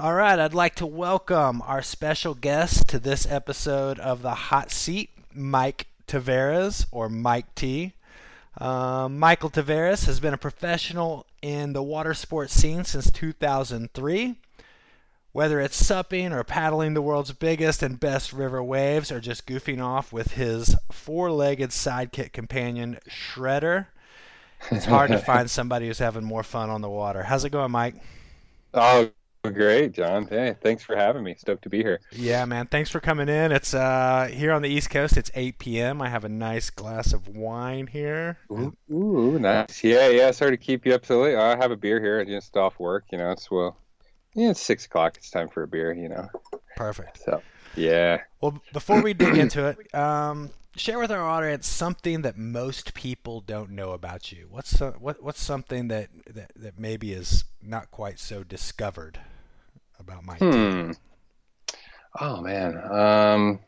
All right, I'd like to welcome our special guest to this episode of the Hot Seat, Mike Taveras, or Mike T. Uh, Michael Taveras has been a professional in the water sports scene since 2003. Whether it's supping or paddling the world's biggest and best river waves or just goofing off with his four legged sidekick companion, Shredder, it's hard to find somebody who's having more fun on the water. How's it going, Mike? Oh, great, John. Hey, thanks for having me. Stoked to be here. Yeah, man. Thanks for coming in. It's uh here on the East Coast. It's 8 p.m. I have a nice glass of wine here. Ooh, ooh nice. Yeah, yeah. Sorry to keep you up so late. I have a beer here I just off work. You know, it's well, yeah, it's six o'clock. It's time for a beer. You know. Perfect. So, yeah. Well, before we dig into it, um, share with our audience something that most people don't know about you. What's uh, what what's something that, that that maybe is not quite so discovered about Mike? Hmm. Oh man. Um.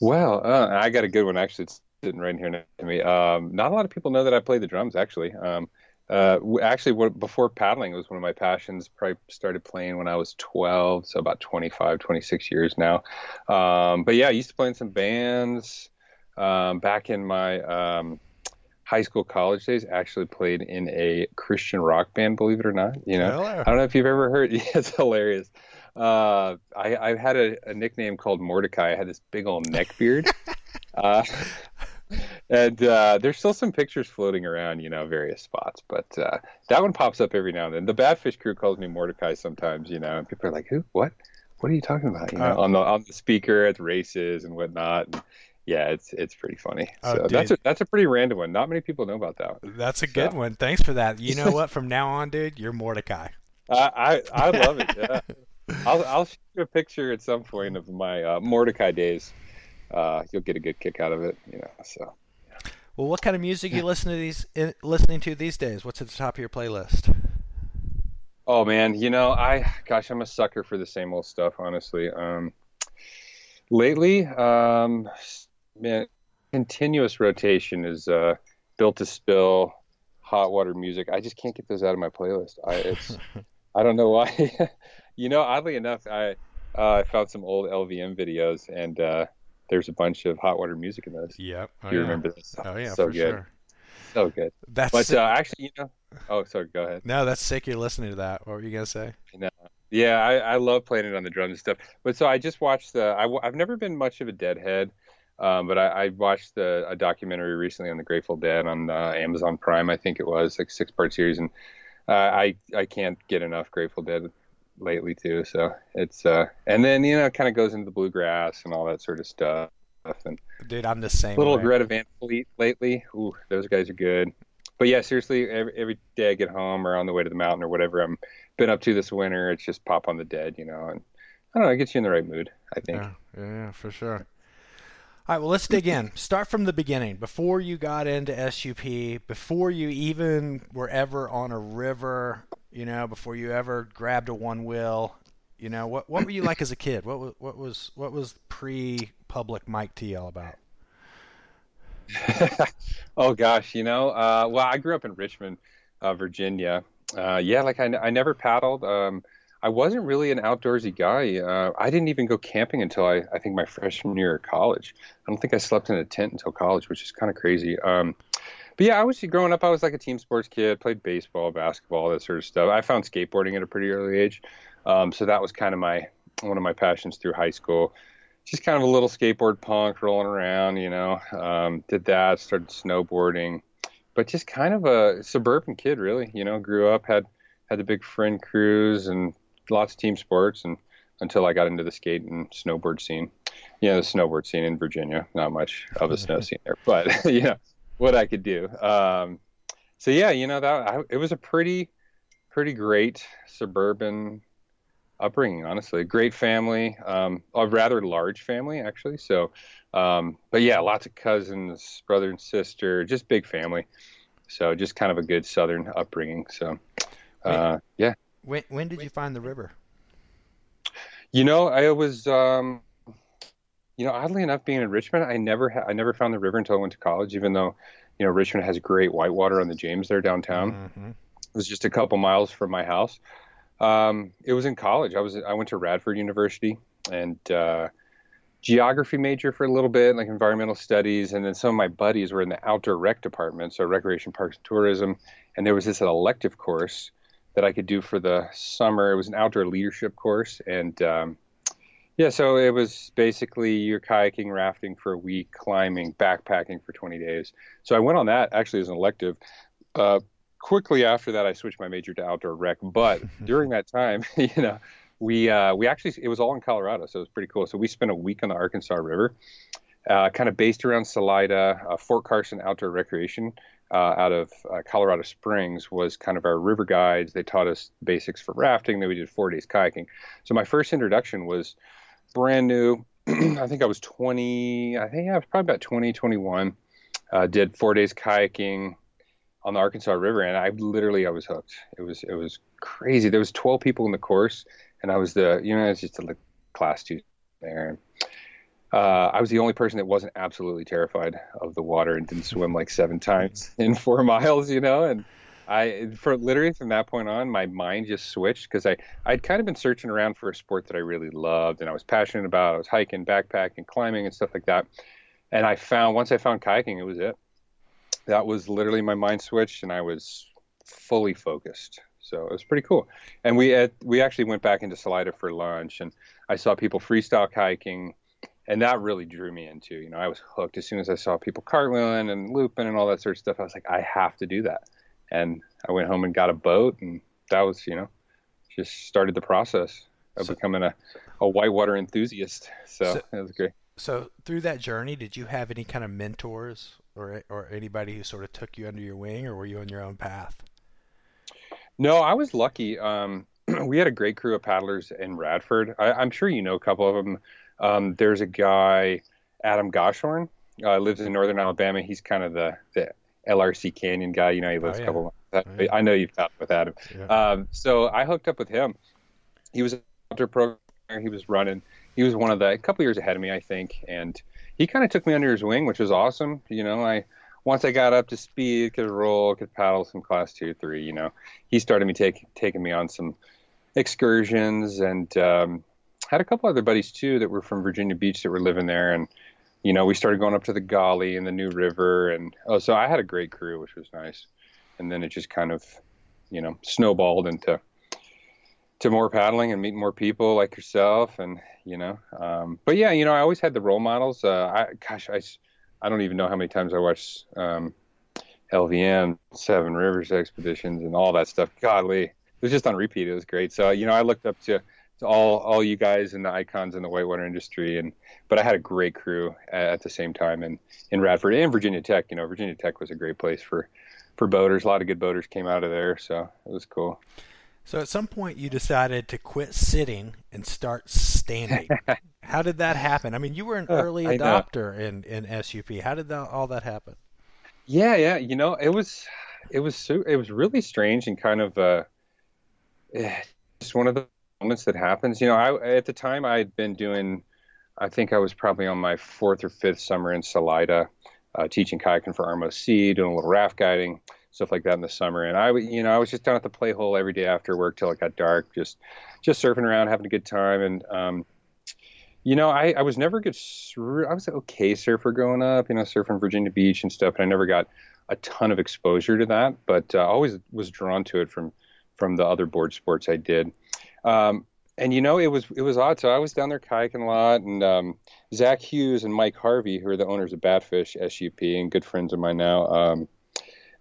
Well, uh, I got a good one actually. It's sitting right here next to me. Um, not a lot of people know that I play the drums actually. Um, uh, actually, what, before paddling, it was one of my passions. Probably started playing when I was 12, so about 25, 26 years now. Um, but yeah, I used to play in some bands um, back in my um, high school, college days. Actually, played in a Christian rock band. Believe it or not, you know. Hello. I don't know if you've ever heard. It's hilarious. Uh, I, I had a, a nickname called Mordecai. I had this big old neck beard. uh, and uh, there's still some pictures floating around, you know, various spots. But uh, that one pops up every now and then. The Badfish crew calls me Mordecai sometimes, you know, and people are like, "Who? What? What are you talking about?" You know, Oh. on the on the speaker at the races and whatnot. And yeah, it's it's pretty funny. Oh, so dude. that's a that's a pretty random one. Not many people know about that. One. That's a good one. Thanks for that. You know what? From now on, dude, you're Mordecai. I I, I love it. Yeah. I'll I'll show you a picture at some point of my uh, Mordecai days. Uh, you'll get a good kick out of it, you know. So. Well, what kind of music you listen to these in, listening to these days? What's at the top of your playlist? Oh man, you know, I gosh, I'm a sucker for the same old stuff, honestly. Um, lately, um, man, continuous rotation is uh, built to spill, hot water music. I just can't get those out of my playlist. I it's I don't know why. you know, oddly enough, I uh, I found some old LVM videos, and uh, there's a bunch of hot water music in those. Yep. If you remember this? Oh yeah, so for good, sure. so good. That's But uh, actually, you know, oh, sorry, go ahead. no, that's sick. You're listening to that. What were you gonna say? Yeah, I, I love playing it on the drums and stuff. But so I just watched the. I, have never been much of a Deadhead, um, but I, I watched the, a documentary recently on the Grateful Dead on uh, Amazon Prime. I think it was like six part series, and uh, I I can't get enough Grateful Dead lately too. So it's uh, and then you know it kind of goes into the bluegrass and all that sort of stuff. And Dude, I'm the same. little way. Greta Van Fleet lately. Ooh, those guys are good. But yeah, seriously, every, every day I get home or on the way to the mountain or whatever I'm been up to this winter, it's just pop on the dead, you know, and I don't know, it gets you in the right mood, I think. Yeah, yeah, yeah, for sure. All right, well, let's dig in. Start from the beginning. Before you got into SUP, before you even were ever on a river, you know, before you ever grabbed a one wheel, you know, what what were you like as a kid? What was what was what was pre public Mike T all about? oh gosh, you know, uh, well, I grew up in Richmond, uh, Virginia. Uh, yeah, like I, I never paddled. Um, I wasn't really an outdoorsy guy. Uh, I didn't even go camping until I, I think my freshman year of college. I don't think I slept in a tent until college, which is kind of crazy. Um, but yeah, I was growing up. I was like a team sports kid. Played baseball, basketball, that sort of stuff. I found skateboarding at a pretty early age, um, so that was kind of my one of my passions through high school. Just kind of a little skateboard punk, rolling around, you know. Um, did that. Started snowboarding, but just kind of a suburban kid, really. You know, grew up had had the big friend crews and lots of team sports, and until I got into the skate and snowboard scene. You know, the snowboard scene in Virginia. Not much of a snow scene there, but you know what I could do. Um, so yeah, you know that I, it was a pretty, pretty great suburban upbringing. Honestly, great family, um, a rather large family actually. So, um, but yeah, lots of cousins, brother and sister, just big family. So just kind of a good southern upbringing. So, uh, yeah. When when did you find the river? You know, I was, um, you know, oddly enough, being in Richmond, I never, ha- I never found the river until I went to college. Even though, you know, Richmond has great whitewater on the James there downtown. Mhm. It was just a couple miles from my house. Um, it was in college. I was I went to Radford University and uh, geography major for a little bit, like environmental studies, and then some of my buddies were in the outdoor rec department, so recreation, parks, and tourism. And there was this elective course that I could do for the summer. It was an outdoor leadership course, and um, yeah, so it was basically you're kayaking, rafting for a week, climbing, backpacking for 20 days. So I went on that actually as an elective. Uh, quickly after that, I switched my major to outdoor rec. But during that time, you know, we uh, we actually it was all in Colorado, so it was pretty cool. So we spent a week on the Arkansas River, uh, kind of based around Salida, uh, Fort Carson Outdoor Recreation. Uh, out of uh, Colorado Springs was kind of our river guides. They taught us basics for rafting. Then we did four days kayaking. So my first introduction was brand new. I think I was 20. I think I was probably about 20, 21. Uh, did four days kayaking on the Arkansas River, and I literally I was hooked. It was it was crazy. There was 12 people in the course, and I was the you know it's just a class two there. Uh, I was the only person that wasn't absolutely terrified of the water and didn't swim like seven times in four miles, you know. And I, for literally from that point on, my mind just switched because I, I'd kind of been searching around for a sport that I really loved and I was passionate about. I was hiking, backpacking, climbing, and stuff like that. And I found once I found kayaking, it was it. That was literally my mind switched, and I was fully focused. So it was pretty cool. And we had, we actually went back into Salida for lunch, and I saw people freestyle kayaking, and that really drew me into. You know, I was hooked as soon as I saw people cartwheeling and looping and all that sort of stuff. I was like, I have to do that. And I went home and got a boat, and that was, you know, just started the process of so, becoming a, a whitewater enthusiast. So, so it was great. So through that journey, did you have any kind of mentors or or anybody who sort of took you under your wing, or were you on your own path? No, I was lucky. Um, we had a great crew of paddlers in Radford. I, am sure you know a couple of them. Um, there's a guy, Adam Goshorn, uh, lives in northern Alabama. He's kind of the, the LRC Canyon guy. You know, he lives oh, yeah. a couple. Oh, yeah. I know you've talked with Adam. Yeah. Um, so I hooked up with him. He was a outdoor programmer. He was running. He was one of the a couple years ahead of me, I think, and he kind of took me under his wing, which was awesome. You know, I once I got up to speed, could roll, could paddle some class two, three. You know, he started me take, taking me on some excursions, and um, had a couple other buddies too that were from Virginia Beach that were living there, and you know, we started going up to the Gauley and the New River, and oh, so I had a great crew, which was nice. And then it just kind of, you know, snowballed into to more paddling and meeting more people like yourself, and you know, um, but yeah, you know, I always had the role models. Uh, I, gosh, I, I don't even know how many times I watched um, LVM, Seven Rivers Expeditions, and all that stuff. Godly, it was just on repeat. It was great. So you know, I looked up to to all all you guys and the icons in the whitewater industry. And but I had a great crew at, the same time in in Radford and Virginia Tech. You know Virginia Tech was a great place for for boaters. A lot of good boaters came out of there so it was cool. So at some point you decided to quit sitting and start standing. How did that happen? I mean you were an early adopter in in SUP how did that, all that happen? Yeah yeah. You know it was it was so it was really strange and kind of uh eh, just one of that happens. You know, I at the time I had been doing, I think I was probably on my fourth or fifth summer in Salida, uh, teaching kayaking for RMOC, doing a little raft guiding, stuff like that in the summer. And I, you know, I was just down at the play hole every day after work till it got dark, just just surfing around, having a good time. And um, you know, I, I was never good. I was an okay surfer growing up, you know, surfing Virginia Beach and stuff, and I never got a ton of exposure to that, but uh, always was drawn to it from from the other board sports I did. Um, and you know, it was it was odd. So I was down there kayaking a lot, and um, Zach Hughes and Mike Harvey, who are the owners of Badfish SUP and good friends of mine now, um,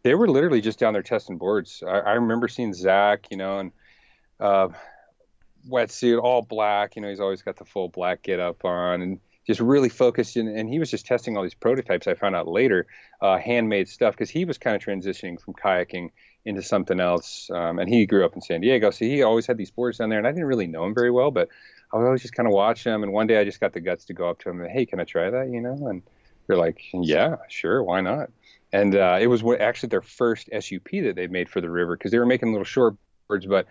they were literally just down there testing boards. I, I remember seeing Zach, you know, and uh, wetsuit, all black. You know, he's always got the full black get up on, and just really focused. In, and he was just testing all these prototypes. I found out later, uh, handmade stuff, because he was kind of transitioning from kayaking into something else. Um, and he grew up in San Diego, so he always had these boards down there. And I didn't really know him very well, but I would always just kind of watch him. And one day I just got the guts to go up to him and, hey, can I try that? You know? And they're like, yeah, sure, why not? And uh, it was actually their first SUP that they made for the river because they were making little short boards, but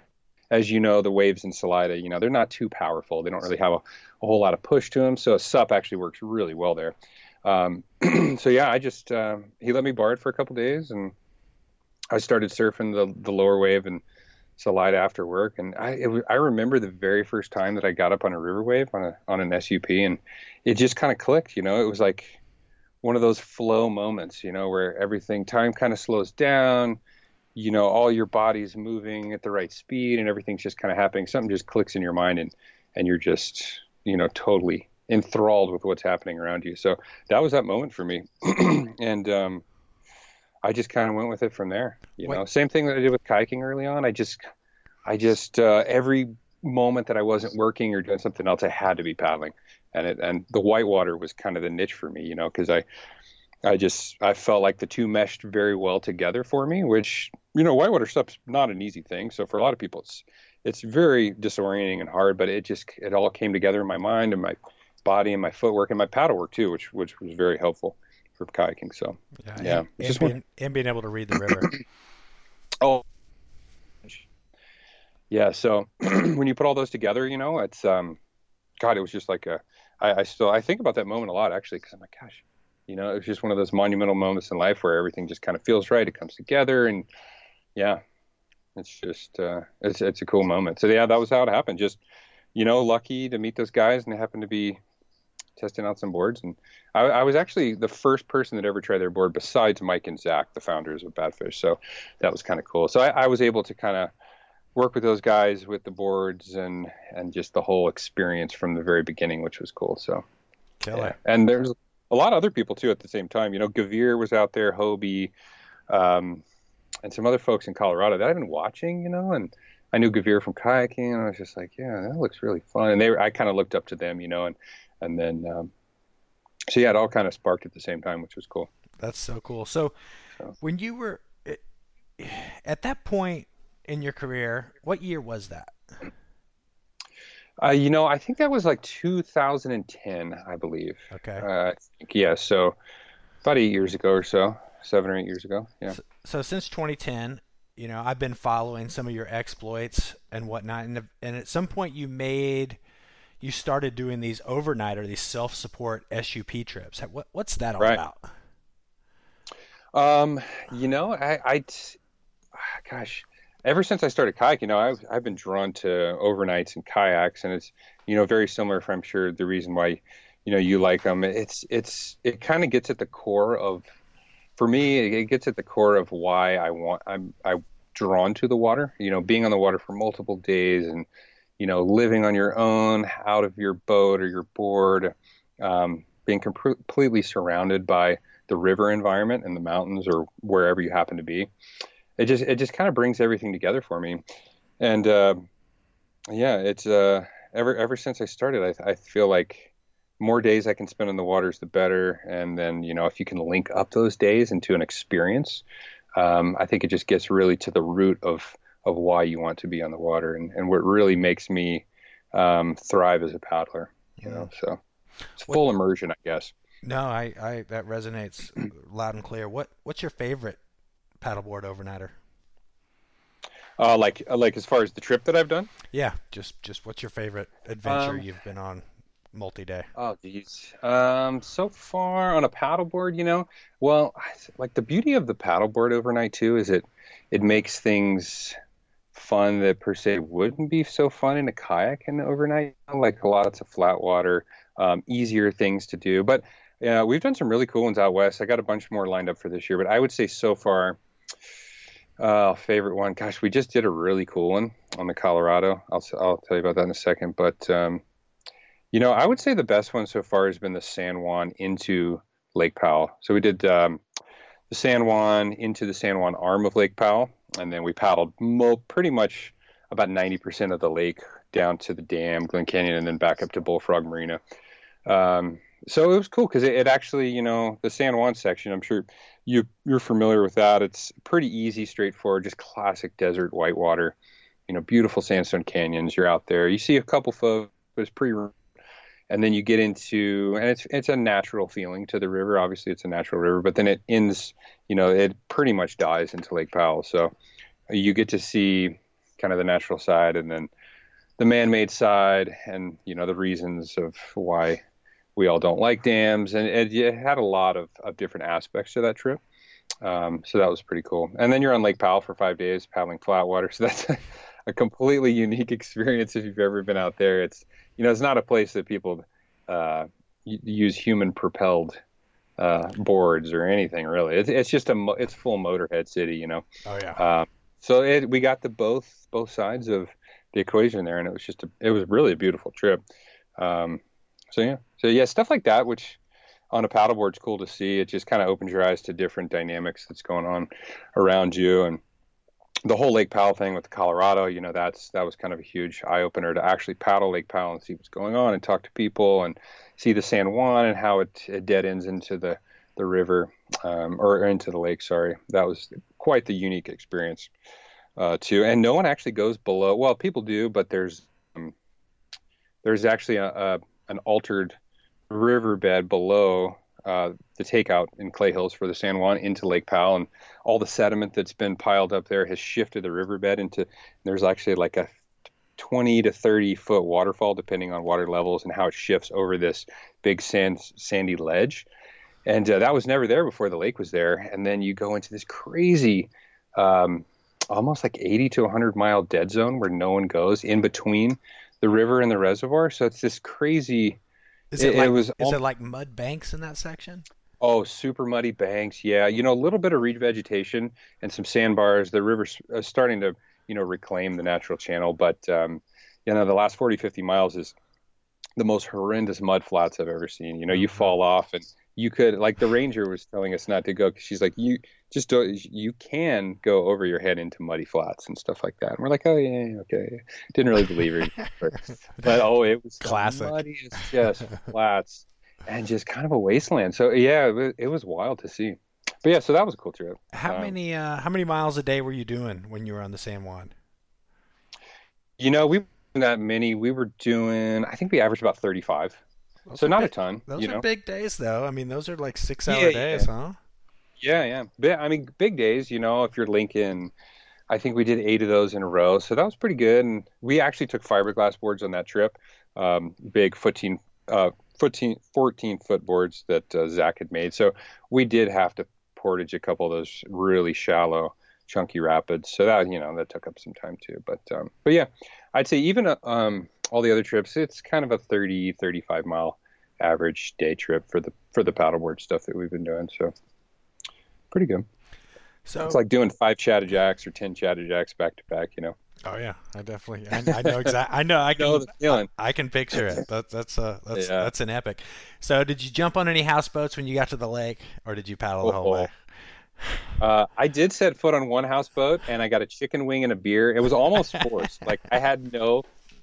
as you know, the waves in Salida, you know, they're not too powerful. They don't really have a, a whole lot of push to them. So a SUP actually works really well there. Um, so yeah, I just uh, he let me borrow it for a couple days, and I started surfing the the lower wave and Salida after work, and I it, I remember the very first time that I got up on a river wave on a on an SUP, and it just kind of clicked. You know, it was like one of those flow moments, you know, where everything time kind of slows down. You know, all your body's moving at the right speed, and everything's just kind of happening. Something just clicks in your mind, and and you're just you know totally enthralled with what's happening around you. So that was that moment for me, and um, I just kind of went with it from there. You know, same thing that I did with kayaking early on. I just, I just uh, every moment that I wasn't working or doing something else, I had to be paddling, and it and the whitewater was kind of the niche for me. You know, because I, I just I felt like the two meshed very well together for me. Which you know, whitewater stuff's not an easy thing. So for a lot of people, it's it's very disorienting and hard. But it just it all came together in my mind and my body and my footwork and my paddle work too, which which was very helpful for kayaking. So yeah, yeah. And, and, being, and, being, able to read the river. oh, yeah. So when you put all those together, you know, it's um, God, it was just like a. I, I still I think about that moment a lot actually because I'm like, gosh, you know, it was just one of those monumental moments in life where everything just kind of feels right. It comes together, and yeah, it's just uh, it's it's a cool moment. So yeah, that was how it happened. Just you know, lucky to meet those guys, and they happened to be testing out some boards. And I, I, was actually the first person that ever tried their board besides Mike and Zach, the founders of Badfish. So that was kind of cool. So I, I was able to kind of work with those guys with the boards and and just the whole experience from the very beginning, which was cool. So yeah. And there's a lot of other people too at the same time. You know, Gavir was out there, Hobie, um, and some other folks in Colorado that I've been watching. You know, and I knew Gavir from kayaking, and I was just like, yeah, that looks really fun. And they, were, I kind of looked up to them, you know, and and then um, so yeah, it all kind of sparked at the same time, which was cool. That's so cool. So, so. when you were eh, at that point in your career, what year was that? Uh, you know, I think that was like 2010, I believe. Okay. Uh, yeah, so about eight years ago or so, seven or eight years ago. Yeah. So, so, since 2010, you know, I've been following some of your exploits and whatnot, and and at some point you made you started doing these overnight or these self-support SUP trips. What, what's that all right. about? Um, you know, I, I, gosh, ever since I started kayaking, you know, I've, I've been drawn to overnights and kayaks, and it's, you know, very similar. For I'm sure the reason why, you know, you like them. It's, it's, it kind of gets at the core of, for me, it gets at the core of why I want, I'm, I'm drawn to the water. You know, being on the water for multiple days and you know, living on your own, out of your boat or your board, um, being completely surrounded by the river environment and the mountains or wherever you happen to be. It just it just kind of brings everything together for me, and uh, yeah, it's uh, ever ever since I started, I, I feel like more days I can spend in the waters, the better. And then you know, if you can link up those days into an experience, um, I think it just gets really to the root of of why you want to be on the water and, and what really makes me um, thrive as a paddler. You know, so it's full what, immersion, I guess. No, I, I that resonates loud and clear. What what's your favorite paddleboard overnighter? Uh, like uh, like as far as the trip that I've done. Yeah, just just what's your favorite adventure um, you've been on multi-day? Oh, geez. Um, so far on a paddleboard, you know, well, like the beauty of the paddleboard overnight too is it it makes things fun that per se wouldn't be so fun in a kayak and overnight. Like lots of flat water, um, easier things to do. But yeah, we've done some really cool ones out west. I got a bunch more lined up for this year, but I would say so far, uh, favorite one. Gosh, we just did a really cool one on the Colorado. I'll I'll tell you about that in a second. But um, you know, I would say the best one so far has been the San Juan into Lake Powell. So we did um, the San Juan into the San Juan arm of Lake Powell and then we paddled mo- pretty much about 90% of the lake down to the dam, Glen Canyon, and then back up to Bullfrog Marina. Um, so it was cool because it, it, actually, you know, the San Juan section, I'm sure you you're familiar with that. It's pretty easy, straightforward, just classic desert whitewater. You know, beautiful sandstone canyons. You're out there. You see a couple photos, but it's pretty. And then you get into, and it's it's a natural feeling to the river. Obviously, it's a natural river, but then it ends you know, it pretty much dies into Lake Powell. So you get to see kind of the natural side and then the man-made side and, you know, the reasons of why we all don't like dams. And it, it had a lot of, of different aspects to that trip. Um, so that was pretty cool. And then you're on Lake Powell for five days paddling flat water. So that's, a completely unique experience if you've ever been out there. It's you know it's not a place that people uh, use human propelled uh, boards or anything really. It's, it's just a it's full motorhead city, you know. Oh yeah. Um, so it, we got the both both sides of the equation there, and it was just a, it was really a beautiful trip. Um, so yeah, so yeah, stuff like that, which on a paddleboard is cool to see. It just kind of opens your eyes to different dynamics that's going on around you, and the whole Lake Powell thing with Colorado. You know, that's that was kind of a huge eye opener to actually paddle Lake Powell and see what's going on and talk to people and see the San Juan and how it, it dead ends into the the river um, or into the lake. Sorry, that was quite the unique experience uh, too. And no one actually goes below. Well, people do, but there's um, there's actually a, a, an altered riverbed below uh, the takeout in Clay Hills for the San Juan into Lake Powell, and all the sediment that's been piled up there has shifted the riverbed into. There's actually like a 20 to 30 foot waterfall, depending on water levels and how it shifts over this big sand sandy ledge and uh, that was never there before the lake was there. And then you go into this crazy, um, almost like 80 to 100 mile dead zone where no one goes in between the river and the reservoir. So it's this crazy. Is it, it like, it was is it like mud banks in that section? Oh, super muddy banks. Yeah, you know, a little bit of reed vegetation and some sandbars. The river's uh, starting to, you know, reclaim the natural channel, but um, you know, the last 40, 50 miles is the most horrendous mud flats I've ever seen. You know, you mm-hmm. fall off and you could like the ranger was telling us not to go because she's like you just don't you can go over your head into muddy flats and stuff like that. And we're like oh yeah okay. Didn't really believe her but oh it was classic. muddy just flats and just kind of a wasteland. So yeah it was, it was wild to see. But yeah so that was a cool trip. How um, many uh how many miles a day were you doing when you were on the san juan? You know we that many. We were doing i think we averaged about 35 those so not big, a ton. Those are know? big days, though. I mean, those are like six-hour yeah, days, yeah. huh? Yeah, yeah. I mean, big days. You know, if you're Lincoln, I think we did eight of those in a row, so that was pretty good. And we actually took fiberglass boards on that trip, um, big 14, uh, 14, 14 foot boards that uh, Zach had made. So we did have to portage a couple of those really shallow, chunky rapids. So that you know that took up some time too. But um, but yeah, I'd say even uh, um, all the other trips, it's kind of a 30, 35 mile average day trip for the for the paddleboard stuff that we've been doing. So pretty good. So it's like doing five Chattahoochee or ten Chattahoochee back to back. You know. Oh yeah, I definitely I, I know exactly. I know I can. know the feeling. I, I, can picture it. That, that's uh that's yeah. that's an epic. So did you jump on any houseboats when you got to the lake, or did you paddle the whole way? Uh, I did set foot on one houseboat, and I got a chicken wing and a beer. It was almost forced. like I had no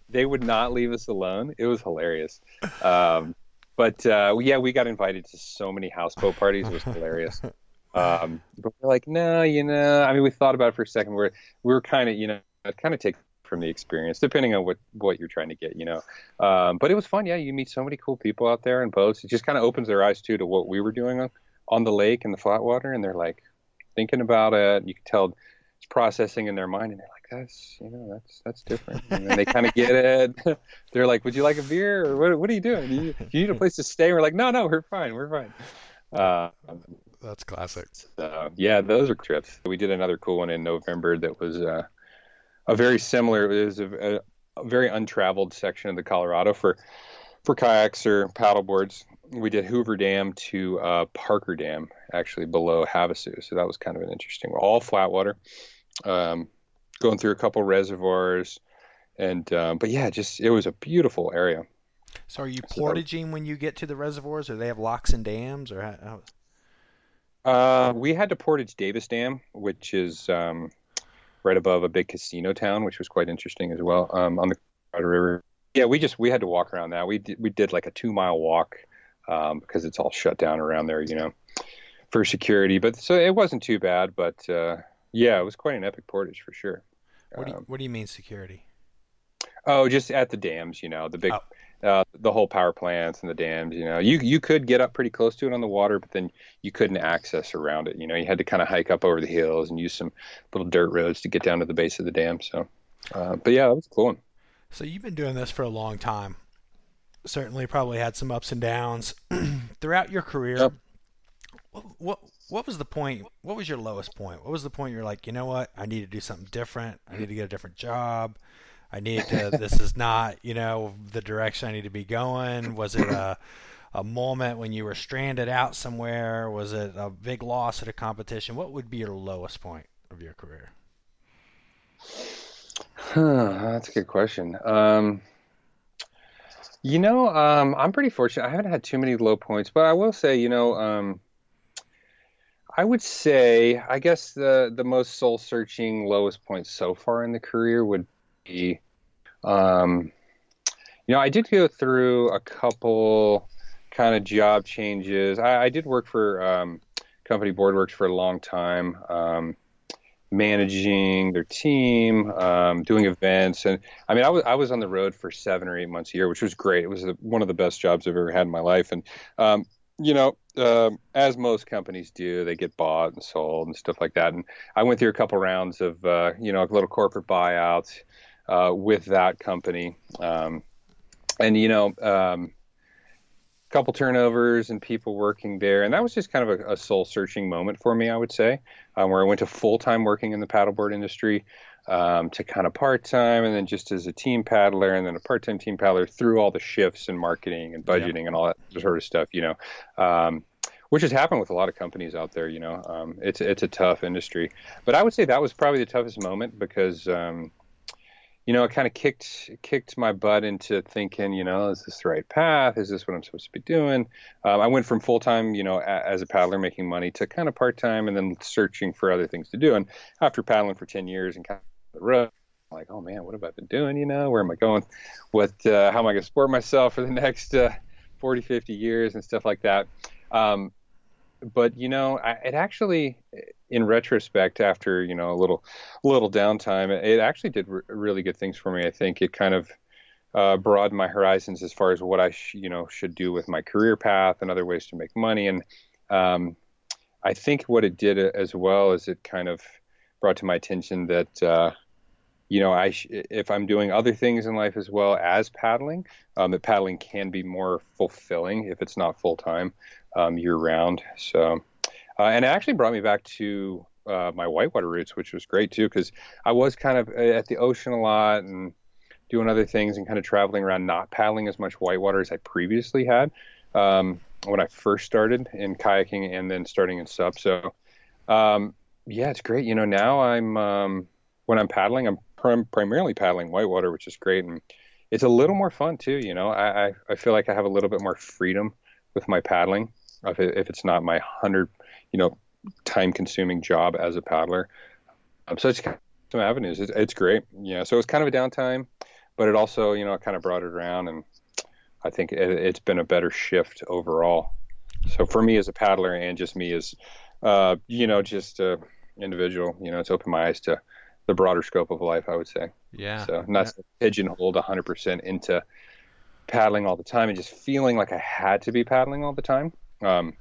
they would not leave us alone. It was hilarious. Um, but uh, yeah, we got invited to so many houseboat parties. It was hilarious. Um, but we're like, no, you know, I mean, we thought about it for a second. We're we were kind of, you know, kind of take from the experience, depending on what what you're trying to get, you know. Um, but it was fun. Yeah, you meet so many cool people out there in boats. It just kind of opens their eyes too to what we were doing on, on the lake and the flat water, and they're like thinking about it. You can tell it's processing in their mind, and they're like that's you know that's that's different. And they kind of get it. They're like would you like a beer? Or what, what are you doing? You, you need a place to stay? We're like no no we're fine we're fine. Uh, that's classic. so, yeah those are trips. We did another cool one in november that was uh, a very similar it was a, a, very untraveled section of the colorado for for kayaks or paddleboards we did hoover dam to uh, parker dam actually below havasu. So that was kind of an interesting all flat water. Um, going through a couple reservoirs, and um, but yeah, just it was a beautiful area. So are you portaging when you get to the reservoirs, or they have locks and dams, or how? Uh, we had to portage Davis Dam, which is um, right above a big casino town, which was quite interesting as well um, on the Colorado River. Yeah, we just we had to walk around that. We did, we did like a two mile walk um, because it's all shut down around there, you know, for security. But so it wasn't too bad. But uh, yeah, it was quite an epic portage for sure. What do you, um, what do you mean security? Oh, just at the dams, you know, the big, oh. uh, the whole power plants and the dams. You know, you you could get up pretty close to it on the water, but then you couldn't access around it. You know, you had to kind of hike up over the hills and use some little dirt roads to get down to the base of the dam. So, uh, but yeah, that was cool. One. So you've been doing this for a long time. Certainly, probably had some ups and downs throughout your career. Yep. What, what what was the point? What was your lowest point? What was the point you're like, you know what? I need to do something different. I need to get a different job. I need to. this is not, you know, the direction I need to be going. Was it a a moment when you were stranded out somewhere? Was it a big loss at a competition? What would be your lowest point of your career? Huh, that's a good question. Um, you know, um, I'm pretty fortunate. I haven't had too many low points, but I will say, you know, um, I would say, I guess the the most soul searching lowest point so far in the career would be, um, you know, I did go through a couple kind of job changes. I, I did work for um, company BoardWorks for a long time, um, managing their team, um, doing events, and I mean, I was I was on the road for seven or eight months a year, which was great. It was one of the best jobs I've ever had in my life, and um, you know, uh, as most companies do, they get bought and sold and stuff like that. And I went through a couple rounds of, uh, you know, little corporate buyouts uh, with that company. Um, and, you know, um, a couple turnovers and people working there. And that was just kind of a, a soul searching moment for me, I would say, um, where I went to full time working in the paddleboard industry um, to kind of part time, and then just as a team paddler, and then a part time team paddler through all the shifts and marketing and budgeting yeah. and all that sort of stuff. You know, um, which has happened with a lot of companies out there. You know, um, it's it's a tough industry, but I would say that was probably the toughest moment because. Um, you know, it kind of kicked kicked my butt into thinking, you know, is this the right path? Is this what I'm supposed to be doing? Um, I went from full time, you know, a, as a paddler making money to kind of part time, and then searching for other things to do. And after paddling for ten years and kind the road. I'm like, oh man, what have I been doing? You know, where am I going? What, uh, how am I going to support myself for the next uh, 40, 50 years and stuff like that? Um, but you know, I, it actually, in retrospect, after you know a little, little downtime, it, it actually did re- really good things for me. I think it kind of uh, broadened my horizons as far as what I, sh- you know, should do with my career path and other ways to make money. And um, I think what it did uh, as well is it kind of brought to my attention that uh, you know I sh- if I'm doing other things in life as well as paddling, um, that paddling can be more fulfilling if it's not full time um, year round. So, uh, and it actually brought me back to uh, my whitewater roots, which was great too, because I was kind of uh, at the ocean a lot and doing other things and kind of traveling around, not paddling as much whitewater as I previously had um, when I first started in kayaking and then starting in SUP. So um, yeah, it's great. You know, now I'm um, when I'm paddling, I'm prim- primarily paddling whitewater, which is great, and it's a little more fun too. You know, I, I, I feel like I have a little bit more freedom with my paddling if, it, if it's not my hundred, you know, time-consuming job as a paddler. Um, so it's some avenues. It's, it's great. Yeah. So it was kind of a downtime, but it also, you know, kind of brought it around, and I think it, it's been a better shift overall. So for me as a paddler, and just me as, uh, you know, just. Uh, individual. You know, it's opened my eyes to the broader scope of life. I would say. Yeah. So not yeah. pigeonholed 100% into paddling all the time and just feeling like I had to be paddling all the time, um,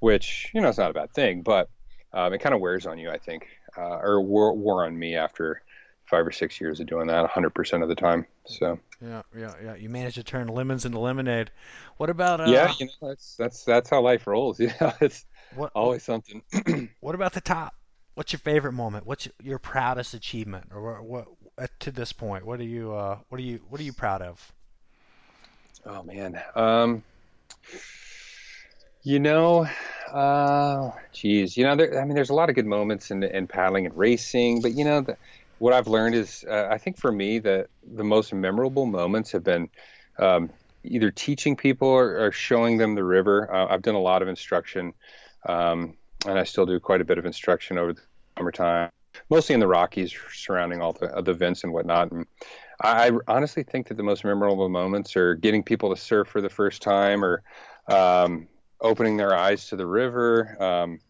which you know it's not a bad thing, but um, it kind of wears on you, I think, uh, or wore, wore on me after five or six years of doing that 100% of the time. So yeah, yeah, yeah. You managed to turn lemons into lemonade. What about? Uh, yeah, you know that's that's that's how life rolls. Yeah, it's what, always something. what about the top? What's your favorite moment? What's your proudest achievement, or what, what to this point? What are you uh, what are you what are you proud of? Oh man, um, you know, uh, geez, you know, there, I mean, there's a lot of good moments in in paddling and racing, but you know, the, what I've learned is, uh, I think for me, the the most memorable moments have been. Um, either teaching people or, or, showing them the river. Uh, I've done a lot of instruction um, and I still do quite a bit of instruction over the summertime, mostly in the Rockies, surrounding all the the events and whatnot. And I, honestly think that the most memorable moments are getting people to surf for the first time, or um, opening their eyes to the river. Um,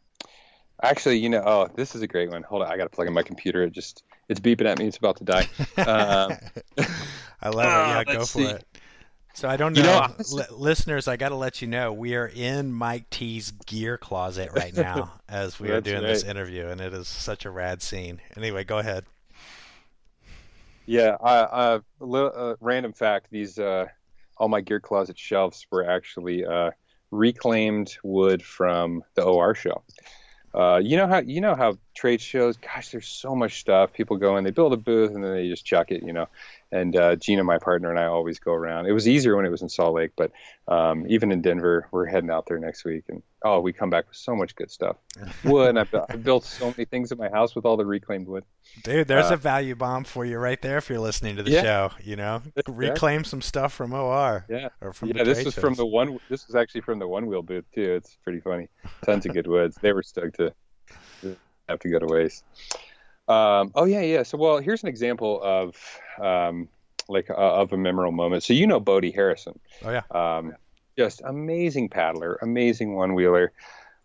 actually, you know, oh, this is a great one. Hold on, I got to plug in my computer. It just it's beeping at me. It's about to die. Um, I love it. Yeah, go for see. it. So I don't know, you know L- listeners. I got to let you know we are in Mike T's gear closet right now as we are doing right. this interview, and it is such a rad scene. Anyway, go ahead. Yeah, uh, uh, uh, random fact: these uh, all my gear closet shelves were actually uh, reclaimed wood from the OR show. Uh, you know how you know how trade shows. Gosh, there's so much stuff. People go in, they build a booth, and then they just chuck it. You know, and uh, Gina, my partner, and I always go around. It was easier when it was in Salt Lake, but um, even in Denver, we're heading out there next week, and oh, we come back with so much good stuff. Wood, I've, I've built so many things in my house with all the reclaimed wood. Dude, there's uh, a value bomb for you right there if you're listening to the yeah. show. You know, reclaim some stuff from OR. Yeah, or from yeah. This is from the one. This is actually from the one wheel booth too. It's pretty funny. Tons of good woods. They were stoked to have to go to waste. Um, oh yeah, yeah. So well, here's an example of um, like uh, of a memorable moment. So you know Bodie Harrison. Oh yeah. Um, just amazing paddler, amazing one wheeler.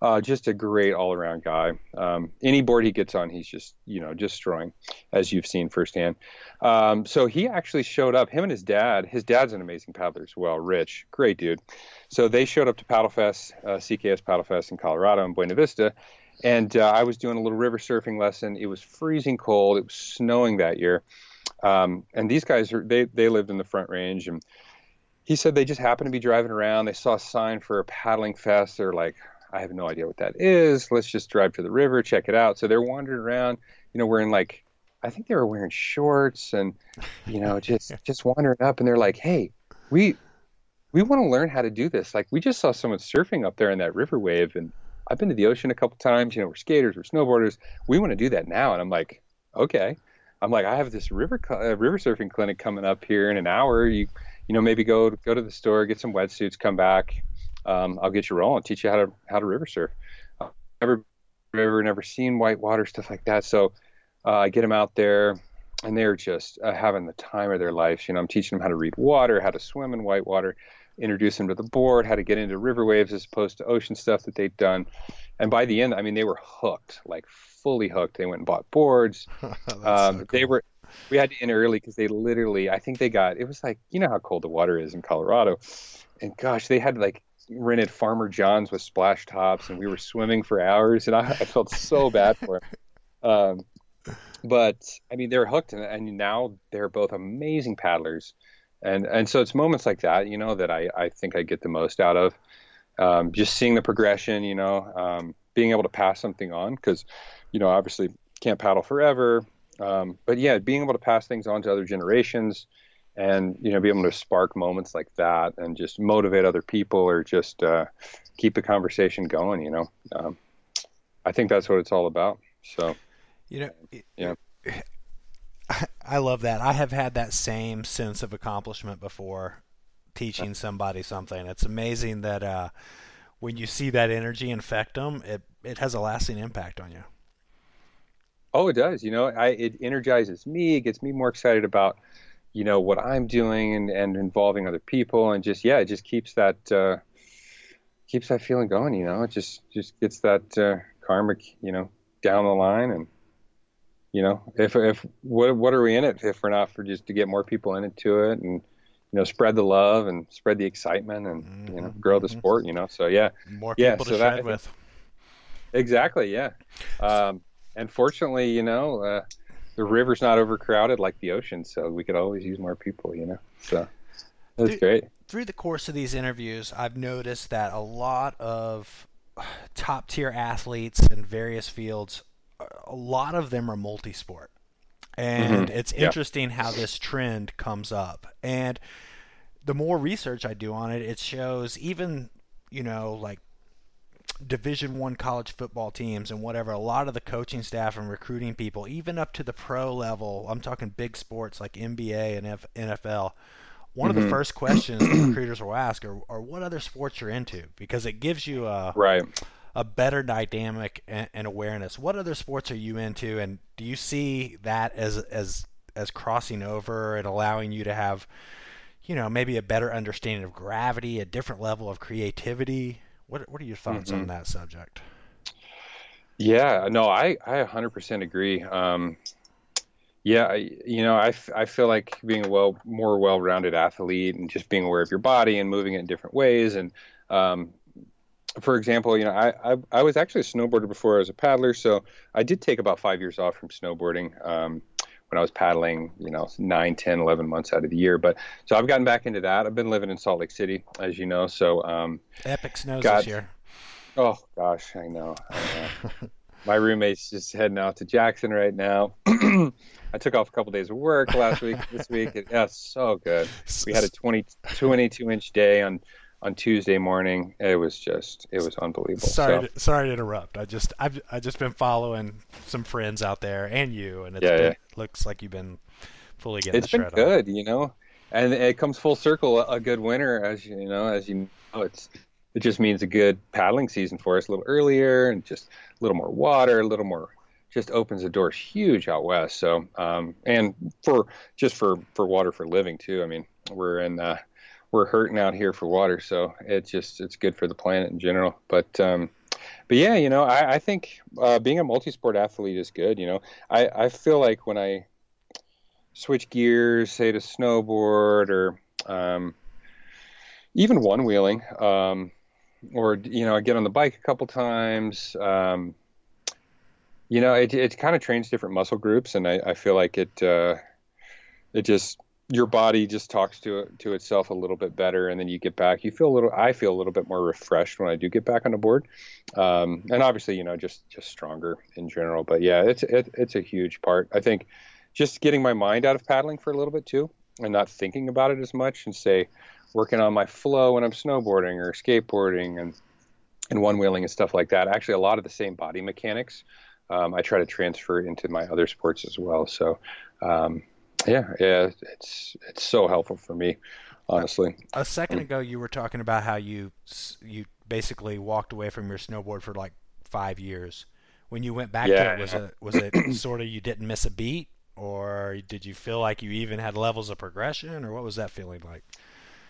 Uh, just a great all around guy. Um, any board he gets on, he's just, you know, just destroying, as you've seen firsthand. Um, so he actually showed up, him and his dad. His dad's an amazing paddler as well, Rich, great dude. So they showed up to Paddlefest, uh, CKS Paddlefest in Colorado in Buena Vista. And uh, I was doing a little river surfing lesson. It was freezing cold. It was snowing that year. Um, and these guys, are, they, they lived in the front range. And he said they just happened to be driving around. They saw a sign for a paddling fest. They're like, I have no idea what that is. Let's just drive to the river, check it out. So they're wandering around, you know, wearing like, I think they were wearing shorts and, you know, just just wandering up. And they're like, hey, we we want to learn how to do this. Like we just saw someone surfing up there in that river wave, and I've been to the ocean a couple times. You know, we're skaters, we're snowboarders. We want to do that now. And I'm like, okay. I'm like, I have this river uh, river surfing clinic coming up here in an hour. You you know, maybe go go to the store, get some wetsuits, come back, um, I'll get you rolling, teach you how to how to river surf. Never river, never seen whitewater stuff like that. So uh, I get them out there, and they're just uh, having the time of their lives. You know, I'm teaching them how to read water, how to swim in whitewater, introduce them to the board, how to get into river waves as opposed to ocean stuff that they'd done. And by the end, I mean they were hooked, like fully hooked. They went and bought boards. um, so cool. They were. We had to end early because they literally, I think they got. It was like you know how cold the water is in Colorado, and gosh, they had like rented Farmer John's with splash tops, and we were swimming for hours, and I, I felt so bad for them. Um, but I mean, they're hooked, and, and, now they're both amazing paddlers, and and so it's moments like that, you know, that I I think I get the most out of. Um, just seeing the progression, you know, um, being able to pass something on, because you know, obviously can't paddle forever, um, but yeah, being able to pass things on to other generations and you know be able to spark moments like that and just motivate other people or just uh, keep the conversation going you know um, i think that's what it's all about so you know yeah i love that. I have had that same sense of accomplishment before teaching somebody something. It's amazing that uh, when you see that energy infect them it, it has a lasting impact on you. Oh it does. You know I, it energizes me. It gets me more excited about you know what I'm doing and, and involving other people. And just yeah it just keeps that uh, keeps that feeling going you know. It just just gets that uh, karmic you know down the line and you know if if what what are we in it if we're not for just to get more people into it and you know spread the love and spread the excitement and mm-hmm. you know grow the mm-hmm. sport you know so yeah more yeah, people so to that, shred with exactly yeah um, and fortunately you know uh, the river's not overcrowded like the ocean, so we could always use more people, you know. So that's great. Through the course of these interviews, I've noticed that a lot of top tier athletes in various fields, a lot of them are multi-sport. And mm-hmm. it's interesting yeah. how this trend comes up. And the more research I do on it, it shows even, you know, like division one college football teams and whatever a lot of the coaching staff and recruiting people even up to the pro level i'm talking big sports like nba and F- nfl one mm-hmm. of the mm-hmm. first questions the recruiters will ask are, are what other sports you're into because it gives you a right a better dynamic and, and awareness what other sports are you into and do you see that as as as crossing over and allowing you to have you know maybe a better understanding of gravity a different level of creativity what What are your thoughts mm-hmm. on that subject? Yeah, no, I I 100% agree. Um, yeah, I, you know, I, I feel like being a well more well-rounded athlete and just being aware of your body and moving it in different ways. And um, for example, you know, I, I, I was actually a snowboarder before I was a paddler, so I did take about five years off from snowboarding. Um, when I was paddling, you know, nine, ten, eleven months out of the year. But so I've gotten back into that. I've been living in Salt Lake City, as you know. So um, epic snows got, this year. Oh gosh, I know. I know. My roommate's just heading out to Jackson right now. I took off a couple days of work last week. This week, it, yeah, so good. We had a 20, 22 inch day on on Tuesday morning. It was just it was unbelievable. Sorry, so, to, sorry to interrupt. I just I've I just been following some friends out there and you, and it yeah, yeah. looks like you've been fully getting. It's been good, on. you know, and it comes full circle. A good winter, as you know, as you know, it's it just means a good paddling season for us a little earlier and just a little more water, a little more just opens the doors huge out west. So, um, and for just for for water for living too. I mean, we're in uh, we're hurting out here for water, so it's just it's good for the planet in general. But um, but yeah, you know, I, I think uh, being a multi-sport athlete is good. You know, I I feel like when I switch gears, say to snowboard or um, even one wheeling, um, or you know, I get on the bike a couple times. Um, you know, it it kind of trains different muscle groups, and I, I feel like it uh, it just your body just talks to to itself a little bit better, and then you get back. You feel a little. I feel a little bit more refreshed when I do get back on the board, um, and obviously, you know, just just stronger in general. But yeah, it's it, it's a huge part. I think just getting my mind out of paddling for a little bit too, and not thinking about it as much, and say working on my flow when I'm snowboarding or skateboarding and and one wheeling and stuff like that. Actually, a lot of the same body mechanics. Um, I try to transfer into my other sports as well. So, um, yeah, yeah, it's it's so helpful for me, honestly. A second ago, you were talking about how you you basically walked away from your snowboard for like five years. When you went back yeah, to it, was it was it sort of you didn't miss a beat, or did you feel like you even had levels of progression, or what was that feeling like?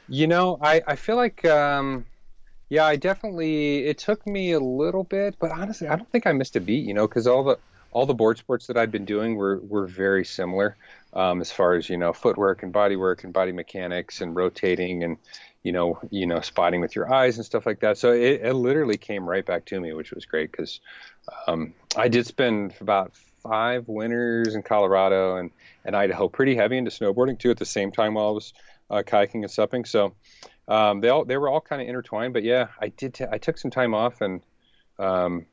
You know, I I feel like. Um, yeah, I definitely. It took me a little bit, but honestly, I don't think I missed a beat. You know, because all the all the board sports that I'd been doing were were very similar um, as far as you know footwork and body work and body mechanics and rotating and you know you know spotting with your eyes and stuff like that so it, it literally came right back to me which was great because um, i did spend about five winters in colorado and, and idaho pretty heavy into snowboarding too at the same time while i was uh, kayaking and supping so um, they all they were all kind of intertwined but yeah i did t- I took some time off and um,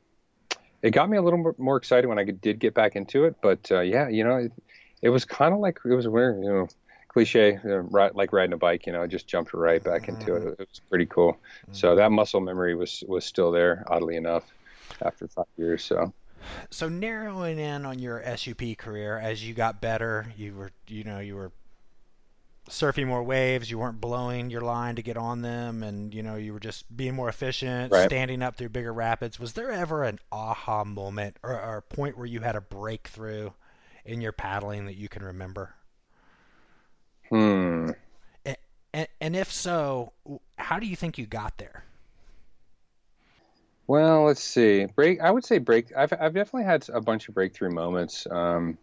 it got me a little more excited when I did get back into it. But uh, yeah, you know, it, it was kind of like it was weird, you know, cliche, you know, like riding a bike. You know, I just jumped right back into it. Mm-hmm. It was pretty cool. Mm-hmm. So that muscle memory was was still there, oddly enough, after five years. So. So narrowing in on your SUP career as you got better, you were you know you were surfing more waves, you weren't blowing your line to get on them, and you know you were just being more efficient, right. standing up through bigger rapids. Was there ever an aha moment or, or a point where you had a breakthrough in your paddling that you can remember? Hmm. And, and, and if so, how do you think you got there? Well, let's see. Break. I would say break. I've I've definitely had a bunch of breakthrough moments. Um,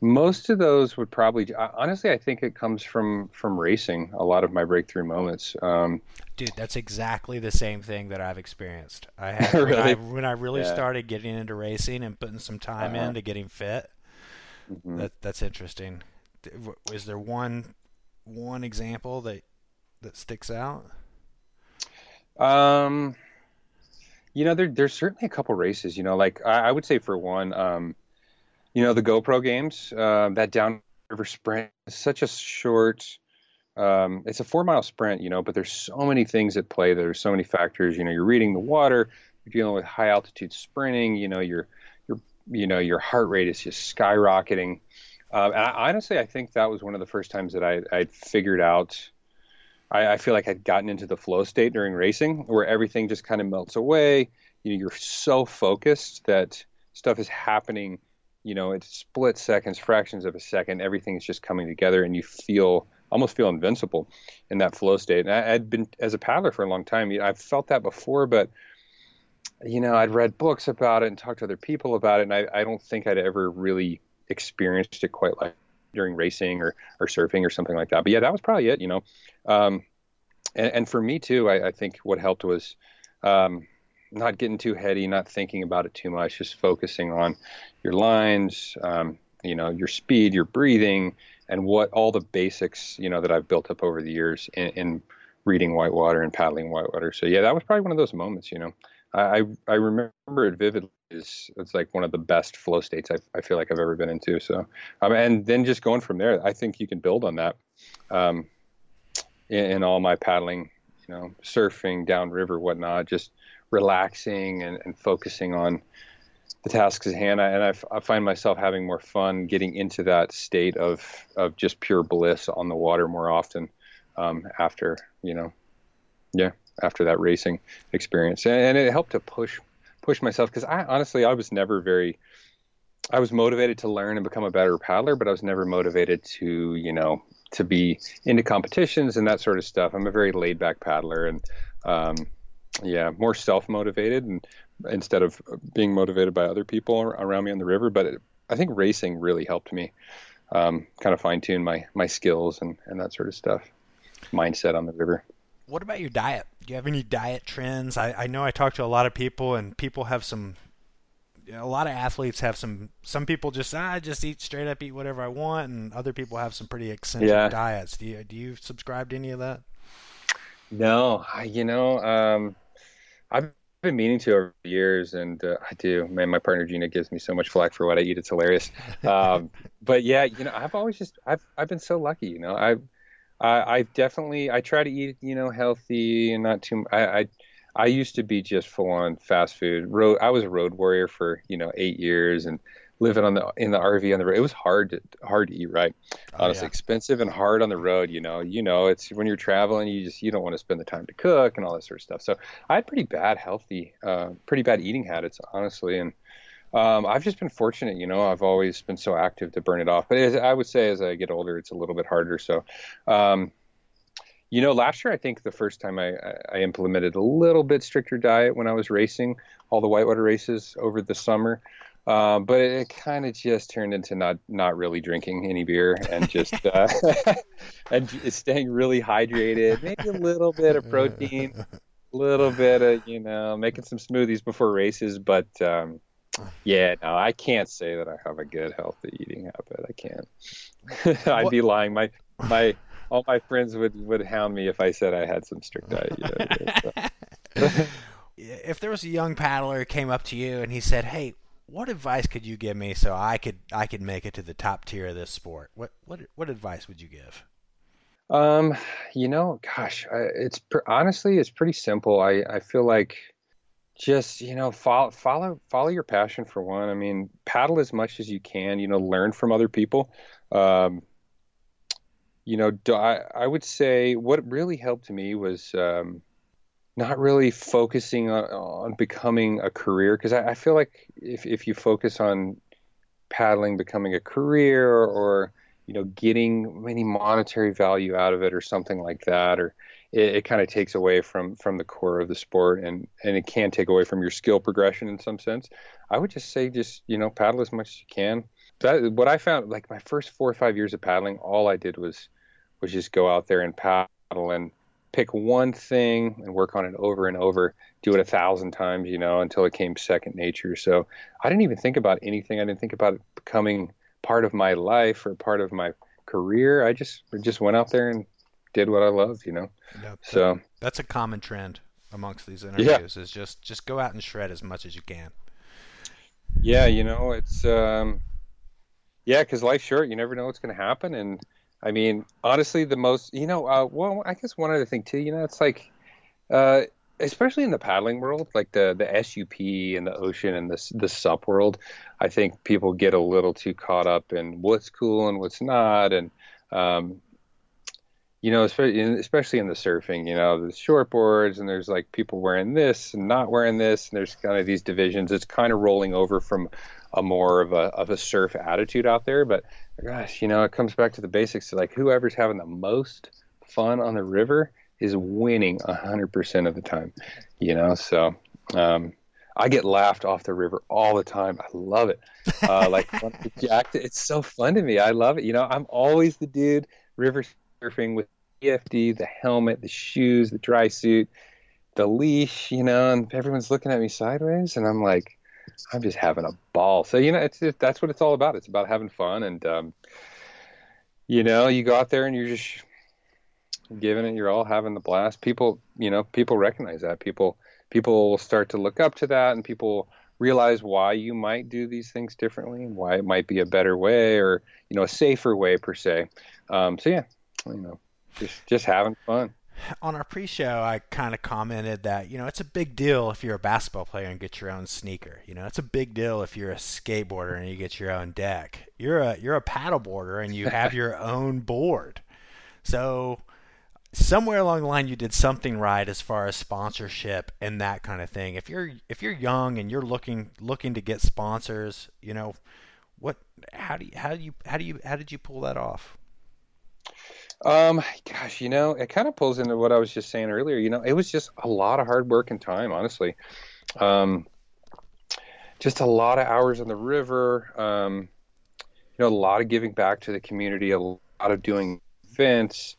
most of those would probably honestly i think it comes from from racing a lot of my breakthrough moments um, dude that's exactly the same thing that i've experienced i had really? when, I, when I really yeah. started getting into racing and putting some time uh-huh. into getting fit mm-hmm. that that's interesting is there one one example that that sticks out um you know there, there's certainly a couple races you know like i, I would say for one um you know the GoPro games, uh, that downriver sprint is such a short. Um, it's a four mile sprint, you know, but there's so many things at play. There's so many factors. You know, you're reading the water, you're dealing with high altitude sprinting. You know, your your you know your heart rate is just skyrocketing. Um, and I, honestly, I think that was one of the first times that I I'd figured out. I, I feel like I'd gotten into the flow state during racing, where everything just kind of melts away. You know, you're so focused that stuff is happening you know, it's split seconds, fractions of a second. Everything's just coming together, and you feel almost feel invincible in that flow state. And I, had been as a paddler for a long time. I've felt that before, but you know, I'd read books about it and talked to other people about it, and I, I don't think I'd ever really experienced it quite like during racing or, or surfing or something like that. But yeah, that was probably it, you know. Um, and, and, for me too, I, I think what helped was um, not getting too heady, not thinking about it too much, just focusing on your lines, um, you know your speed, your breathing, and what all the basics you know that I've built up over the years in, in reading whitewater and paddling whitewater. So yeah, that was probably one of those moments. You know, I I remember it vividly. It's, it's like one of the best flow states I, I feel like I've ever been into. So, um, and then just going from there, I think you can build on that. Um, in, in all my paddling, you know, surfing downriver, whatnot, just relaxing and, and focusing on the tasks at hand. And I, I, find myself having more fun getting into that state of, of just pure bliss on the water more often um, after, you know, yeah, after that racing experience. And, and it helped to push push myself because I honestly I was never very I was motivated to learn and become a better paddler, but I was never motivated to, you know, to be into competitions and that sort of stuff. I'm a very laid back paddler and, um, yeah, more self motivated and instead of being motivated by other people around me on the river. But it, I think racing really helped me um, kind of fine tune my my skills and and that sort of stuff, mindset on the river. What about your diet? Do you have any diet trends? I, I know I talk to a lot of people, and people have some. a lot of athletes have some. Some people just ah, just eat straight up, eat whatever I want, and other people have some pretty eccentric yeah. diets. Do you do you subscribe to any of that? No, I, you know, um, I've been meaning to over the years, and uh, I do. Man, my partner Gina gives me so much flack for what I eat. It's hilarious. Um, but yeah, you know, I've always just I've I've been so lucky. You know, I've I, I definitely I try to eat you know healthy and not too. I I, I used to be just full on fast food. Road. I was a road warrior for you know eight years and living on the in the RV on the road. It was hard to hard to eat right. Oh, Honestly, yeah. expensive and hard on the road. You know, you know, it's when you're traveling, you just you don't want to spend the time to cook and all that sort of stuff. So I had pretty bad healthy, uh, pretty bad eating habits, honestly, and. Um, I've just been fortunate, you know. I've always been so active to burn it off, but as, I would say as I get older, it's a little bit harder. So, um, you know, last year I think the first time I, I implemented a little bit stricter diet when I was racing all the whitewater races over the summer. Um, but it, it kind of just turned into not not really drinking any beer and just uh, and staying really hydrated, maybe a little bit of protein, a little bit of you know making some smoothies before races. But um, yeah, no, I can't say that I have a good healthy eating habit. I can't. I'd be lying. My my all my friends would would hound me if I said I had some strict diet. You know, so. if there was a young paddler came up to you and he said, "Hey, what advice could you give me so I could I could make it to the top tier of this sport? What what what advice would you give? Um, you know, gosh, it's honestly it's pretty simple. I I feel like just you know follow follow follow your passion for one. I mean, paddle as much as you can. You know, learn from other people. Um, you know, I I would say what really helped me was um, not really focusing on, on becoming a career because I, I, feel like if if you focus on paddling becoming a career or, you know getting any monetary value out of it or something like that or it, it kind of takes away from from the core of the sport and and it can take away from your skill progression in some sense i would just say just you know paddle as much as you can. That what i found like my first four or five years of paddling all i did was was just go out there and paddle and pick one thing and work on it over and over, do it a thousand times, you know, until it came second nature. So I didn't even think about anything. I didn't think about it becoming part of my life or part of my career. I just just went out there and did what I loved, you know. Yep. So that's a common trend amongst these interviews yeah. is just just go out and shred as much as you can. Yeah, you know, it's um yeah, because life's short. You never know what's going to happen, and I mean, honestly, the most, you know, uh, well, I guess one other thing too, you know, it's like, uh, especially in the paddling world, like the the SUP and the ocean and the the SUP world, I think people get a little too caught up in what's cool and what's not, and um, you know, especially in, especially in the surfing, you know, the short boards and there's like people wearing this and not wearing this, and there's kind of these divisions. It's kind of rolling over from a more of a of a surf attitude out there. But gosh, you know, it comes back to the basics. Like whoever's having the most fun on the river is winning a hundred percent of the time. You know, so um, I get laughed off the river all the time. I love it. Uh, like Jack, it's so fun to me. I love it. You know, I'm always the dude river surfing with PFD, the helmet, the shoes, the dry suit, the leash. You know, and everyone's looking at me sideways, and I'm like I'm just having a ball. So you know, it's just, that's what it's all about. It's about having fun, and um, you know, you go out there and you're just giving it You're all, having the blast. People, you know, people recognize that. People, people will start to look up to that, and people realize why you might do these things differently and why it might be a better way or you know a safer way per se. Um, so yeah, you know, just just having fun on our pre-show, I kind of commented that you know it's a big deal if you're a basketball player and get your own sneaker. You know, it's a big deal if you're a skateboarder and you get your own deck. You're a you're a paddleboarder and you have your own board. So somewhere along the line, you did something right as far as sponsorship and that kind of thing. If you're if you're young and you're looking looking to get sponsors, you know, what how do you how do you how do you how did you pull that off? Um, gosh, you know, it kind of pulls into what I was just saying earlier. You know, it was just a lot of hard work and time, honestly. Um, just a lot of hours on the river. Um, you know, a lot of giving back to the community, a lot of doing events,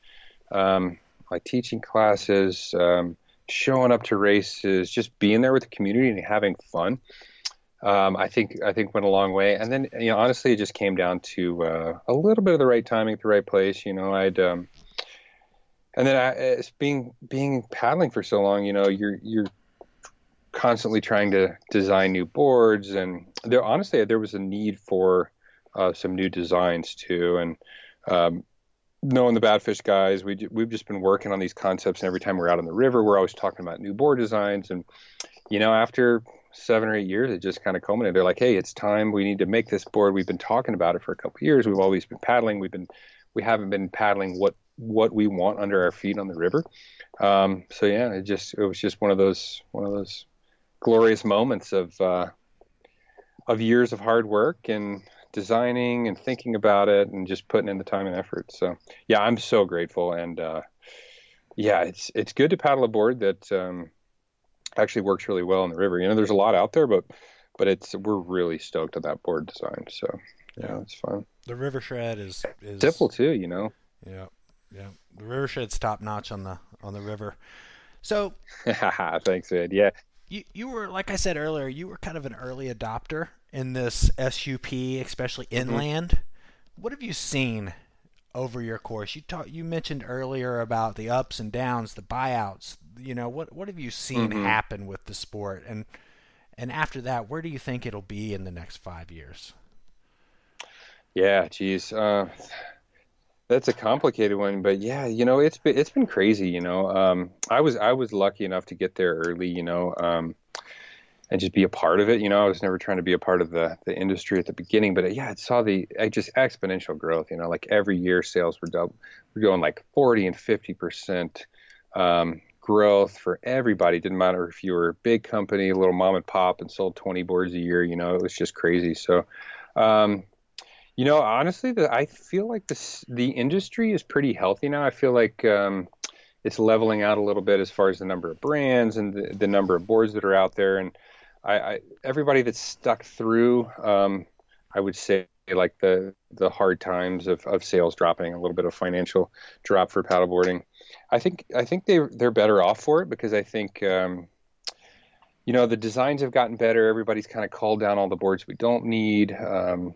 um, like teaching classes, um, showing up to races, just being there with the community and having fun um, I think I think went a long way. And then you know, honestly, it just came down to uh, a little bit of the right timing at the right place. You know, I'd um, and then I, it's being being paddling for so long. You know, you're you're constantly trying to design new boards, and there honestly there was a need for uh, some new designs too. And um, knowing the Badfish guys, we we've just been working on these concepts, and every time we're out on the river, we're always talking about new board designs. And you know, after seven or eight years, it just kind of culminated. They're like, hey, it's time. We need to make this board. We've been talking about it for a couple years. We've always been paddling. We've been, we haven't been paddling what what we want under our feet on the river. Um, so yeah, it just it was just one of those one of those glorious moments of uh, of years of hard work and designing and thinking about it and just putting in the time and effort. So yeah, I'm so grateful and uh, yeah, it's it's good to paddle a board that um, actually works really well in the river. You know, there's a lot out there, but but it's we're really stoked on that board design. So yeah, it's fun. The river shred is is simple too. You know. Yeah, yeah. The river shred's top notch on the on the river. So thanks, Ed. Yeah. You you were like I said earlier, you were kind of an early adopter in this SUP, especially mm-hmm. inland. Mm-hmm. What have you seen over your course? You talked you mentioned earlier about the ups and downs, the buyouts, you know what what have you seen mm-hmm. happen with the sport? And and after that where do you think it'll be in the next five years? Yeah geez uh, that's a complicated one but yeah you know it's been it's been crazy you know. Um, i was i was lucky enough to get there early you know. Um, and just be a part of it. You know, I was never trying to be a part of the the industry at the beginning, but yeah, I saw the I just exponential growth. You know, like every year sales were double, we're going like forty and fifty percent. Um, growth for everybody. Didn't matter if you were a big company, a little mom and pop, and sold 20 boards a year. You know, it was just crazy. So, um, you know, honestly, the, I feel like this the industry is pretty healthy now. I feel like um, it's leveling out a little bit as far as the number of brands and the, the number of boards that are out there. And I, I everybody that's stuck through, um, I would say like the the hard times of, of sales dropping, a little bit of financial drop for paddleboarding. I think I think they they're better off for it because I think um, you know the designs have gotten better. Everybody's kind of called down all the boards we don't need. Um,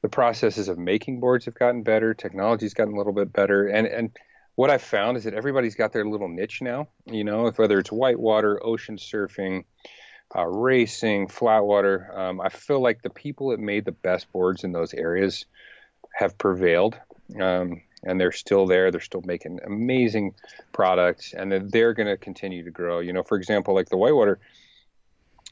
the processes of making boards have gotten better. Technology's gotten a little bit better, and and what I've found is that everybody's got their little niche now. You know, if, whether it's whitewater, ocean surfing, uh, racing, flatwater. Um, I feel like the people that made the best boards in those areas have prevailed. Um, and they're still there. They're still making amazing products, and they're going to continue to grow. You know, for example, like the whitewater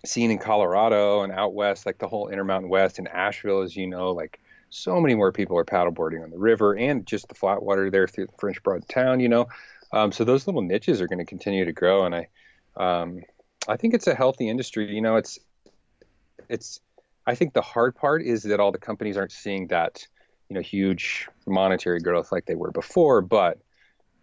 scene in Colorado and out west, like the whole Intermountain West and Asheville, as you know, like so many more people are paddleboarding on the river and just the flat water there through French Broad Town. You know, um, so those little niches are going to continue to grow, and I, um, I think it's a healthy industry. You know, it's, it's. I think the hard part is that all the companies aren't seeing that you know huge monetary growth like they were before, but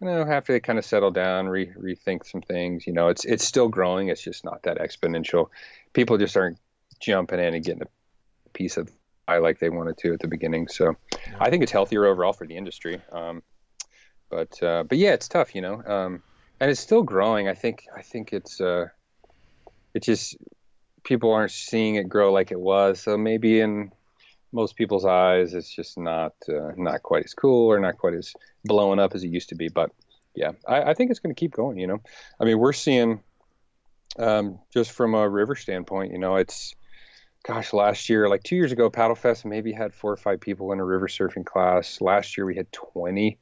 you know have to kind of settle down, re- rethink some things. You know, it's it's still growing. It's just not that exponential. People just aren't jumping in and getting a piece of pie like they wanted to at the beginning. So yeah. I think it's healthier overall for the industry. Um, but uh, but yeah, it's tough, you know. Um, and it's still growing. I think I think it's uh, it just people aren't seeing it grow like it was. So maybe in most people's eyes, it's just not uh, not quite as cool or not quite as blowing up as it used to be. But yeah, I, I think it's going to keep going. You know, I mean, we're seeing um, just from a river standpoint. You know, it's gosh, last year, like two years ago, Paddlefest maybe had four or five people in a river surfing class. Last year we had 20,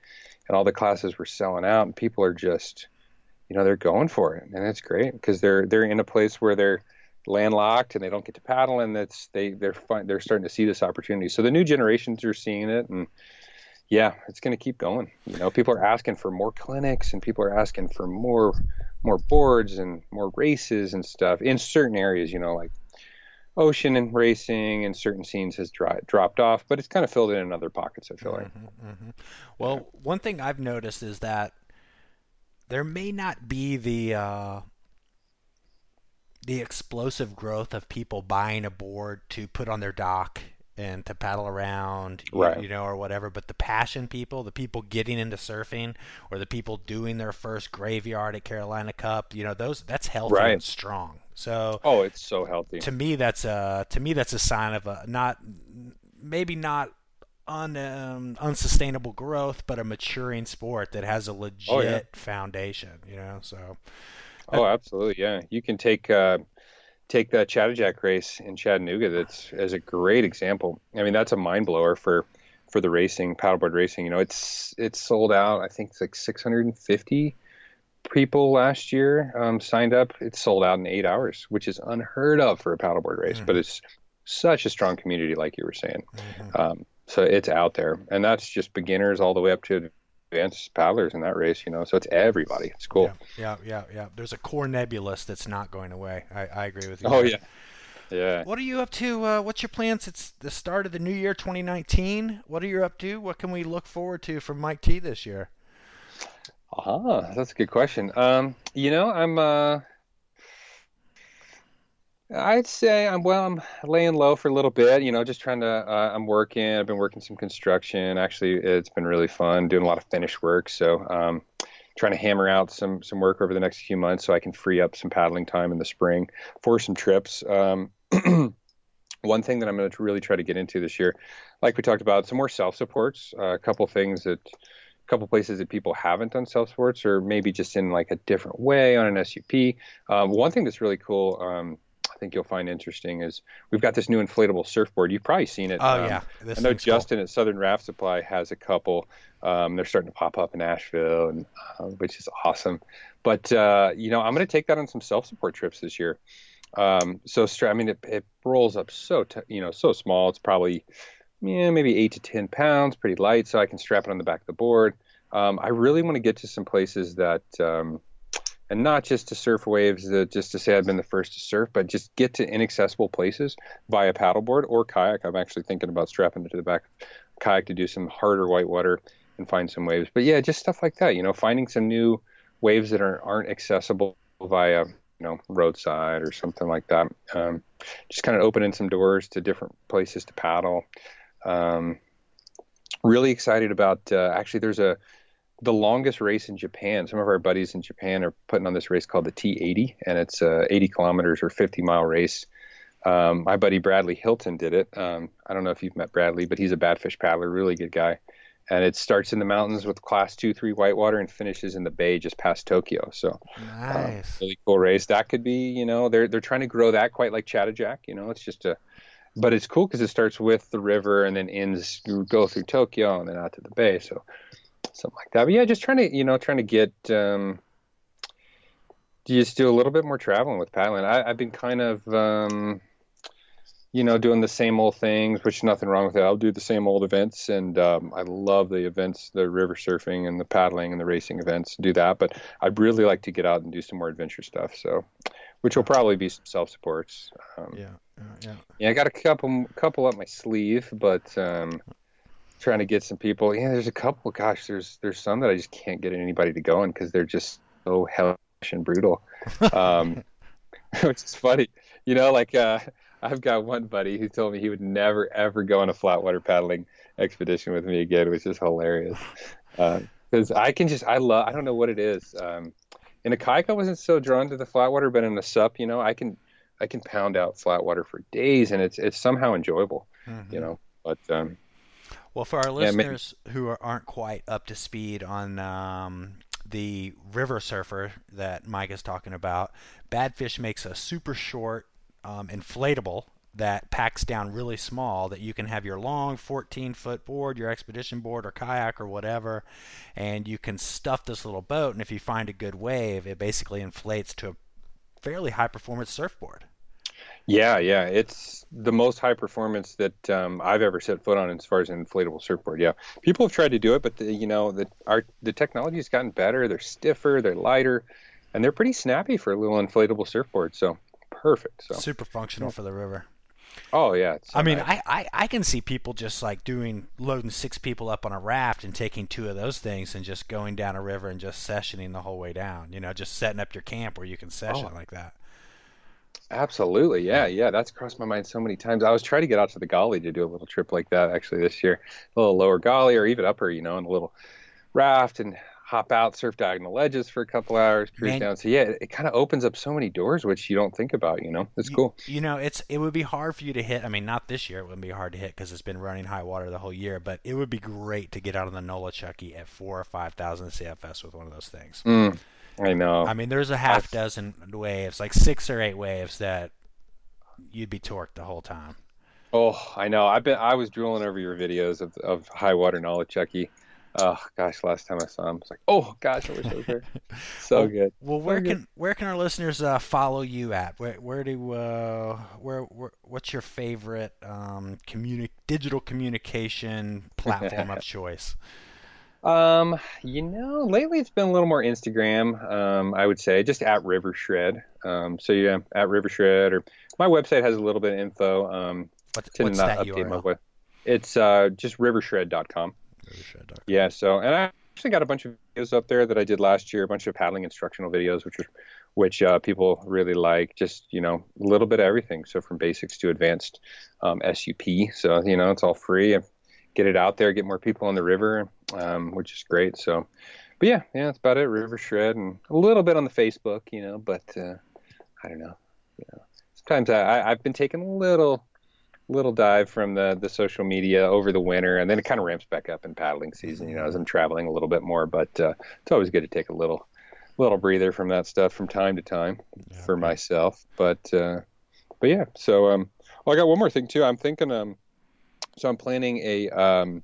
and all the classes were selling out, and people are just, you know, they're going for it, and it's great because they're they're in a place where they're landlocked and they don't get to paddle, and that's they they're fun, they're starting to see this opportunity. So the new generations are seeing it, and yeah, it's going to keep going. You know, people are asking for more clinics, and people are asking for more more boards and more races and stuff in certain areas. You know, like ocean and racing and certain scenes has dry, dropped off, but it's kind of filled in in other pockets. I feel like. Mm-hmm, mm-hmm. Well, yeah. one thing I've noticed is that there may not be the uh, the explosive growth of people buying a board to put on their dock and to paddle around, right. you know, or whatever. But the passion people, the people getting into surfing, or the people doing their first graveyard at Carolina Cup, you know, those that's healthy right. and strong. So oh, it's so healthy. To me, that's a to me that's a sign of a not maybe not un, um, unsustainable growth, but a maturing sport that has a legit oh, yeah. foundation. You know, so. Oh, absolutely, yeah. You can take uh, take the Chattajack race in Chattanooga. That's as a great example. I mean, that's a mind blower for for the racing, paddleboard racing. You know, it's it's sold out. I think it's like 650 people last year um, signed up. It's sold out in eight hours, which is unheard of for a paddleboard race. Mm-hmm. But it's such a strong community, like you were saying. Mm-hmm. Um, so it's out there, and that's just beginners all the way up to advanced paddlers in that race. You know, so it's everybody. It's cool. Yeah, yeah, yeah. yeah. There's a core nebulous that's not going away. I, I agree with you. Oh yeah. Yeah. What are you up to? Uh, what's your plans? It's the start of the new year, 2019. What are you up to? What can we look forward to from Mike T this year? Ah, that's a good question. Um, you know, I'm uh I'd say I'm well. I'm laying low for a little bit. You know, just trying to. Uh, I'm working. I've been working some construction. Actually, it's been really fun doing a lot of finish work. So, um, trying to hammer out some some work over the next few months so I can free up some paddling time in the spring for some trips. Um, one thing that I'm going to really try to get into this year, like we talked about, some more self supports. Uh, a couple things that a couple places that people haven't done self supports or maybe just in like a different way on an SUP. Um, one thing that's really cool, um, think you'll find interesting is we've got this new inflatable surfboard. You've probably seen it. Oh um, yeah, this I know Justin cool. at Southern Raft Supply has a couple. Um, they're starting to pop up in Asheville, and uh, which is awesome. But uh, you know, I'm going to take that on some self support trips this year. Um, so I mean, it, it rolls up so t- you know so small. It's probably yeah, maybe eight to ten pounds, pretty light, so I can strap it on the back of the board. Um, I really want to get to some places that, um, and not just to surf waves, uh, just to say I've been the first to surf, but just get to inaccessible places via paddleboard or kayak. I'm actually thinking about strapping it to the back of kayak to do some harder whitewater and find some waves. But yeah, just stuff like that. You know, finding some new waves that are, aren't accessible via you know roadside or something like that. Um, just kind of opening some doors to different places to paddle. Um, really excited about uh, actually there's a the longest race in Japan. Some of our buddies in Japan are putting on this race called the T80, and it's a 80 kilometers or 50 mile race. Um, my buddy Bradley Hilton did it. Um, I don't know if you've met Bradley, but he's a Badfish paddler, really good guy. And it starts in the mountains with class two, three whitewater and finishes in the bay just past Tokyo. So, um, nice. really cool race. That could be, you know, they're they're trying to grow that quite like Chattajack. You know, it's just a but it's cool because it starts with the river and then ends go through Tokyo and then out to the bay. So something like that. But yeah, just trying to you know trying to get um, just do a little bit more traveling with paddling. I, have been kind of um, you know doing the same old things, which is nothing wrong with it. I'll do the same old events, and um, I love the events, the river surfing and the paddling and the racing events. Do that, but I'd really like to get out and do some more adventure stuff. So, which will probably be some self supports. Um, yeah yeah. Yeah, I got a couple couple up my sleeve, but um, trying to get some people. Yeah, there's a couple. Gosh, there's there's some that I just can't get anybody to go in because they're just so hellish and brutal. Um, which is funny, you know. Like uh, I've got one buddy who told me he would never ever go on a flat water paddling expedition with me again, which is hilarious. Because uh, I can just I love I don't know what it is. Um, in a kayak I wasn't so drawn to the flat water, but in a SUP, you know, I can I can pound out flat water for days, and it's it's somehow enjoyable, Mhm. you know. But um, Well, for our Yeah, listeners who are, aren't quite up to speed on um, the river surfer that Mike is talking about, Badfish makes a super short um, inflatable that packs down really small that you can have your long 14 foot board, your expedition board or kayak or whatever, and you can stuff this little boat. And if you find a good wave, it basically inflates to a fairly high performance surfboard. Yeah, yeah, it's the most high performance that um, I've ever set foot on as far as an inflatable surfboard. Yeah, people have tried to do it, but the, you know the our the technology has gotten better. They're stiffer, they're lighter, and they're pretty snappy for a little inflatable surfboard. So perfect. So Super functional for the river. oh yeah, so I mean, nice. I, I, I can see people just like doing loading six people up on a raft and taking two of those things and just going down a river and just sessioning the whole way down. You know, just setting up your camp where you can session Oh. like that. Absolutely, yeah, yeah. That's crossed my mind so many times. I was trying to get out to the Gauley to do a little trip like that actually this year, a little lower Gauley or even upper, you know, in a little raft and hop out, surf diagonal ledges for a couple hours, cruise Man- down. So yeah, it, it kind of opens up so many doors which you don't think about. You know, it's You- cool. You know, it's it would be hard for you to hit. I mean, not this year. It wouldn't be hard to hit because it's been running high water the whole year. But it would be great to get out on the Nolichucky at four or five thousand CFS with one of those things. Mm, I know. I mean, there's a half I've- dozen waves, like six or eight waves that you'd be torqued the whole time. Oh, I know. I've been. I was drooling over your videos of of high water Nolichucky. Oh gosh, last time I saw him, I was like, oh gosh, I wish I was there. So Well- good. Well, where good. can where can our listeners uh, follow you at? Where where do uh, where, where what's your favorite um, communi- digital communication platform of choice? Um, you know, lately it's been a little more Instagram. Um, I would say just at River Shred. Um, so yeah, at River Shred, or my website has a little bit of info. Um, What's, to what's not that update my URL? web. It's uh just rivershred.com. Yeah, so and I actually got a bunch of videos up there that I did last year, a bunch of paddling instructional videos, which are which uh, people really like. Just you know, a little bit of everything. So from basics to advanced um, SUP. So you know, it's all free. Get it out there, get more people on the river, um, which is great. So, but yeah, yeah, that's about it. River Shred and a little bit on the Facebook, you know, but uh, I don't know. You know, sometimes I, I've been taking a little little dive from the the social media over the winter, and then it kind of ramps back up in paddling season. You know, as I'm traveling a little bit more, but uh, it's always good to take a little little breather from that stuff from time to time Yeah, for myself. But uh, but yeah, so um, well, I got one more thing too. I'm thinking um, so I'm planning a um,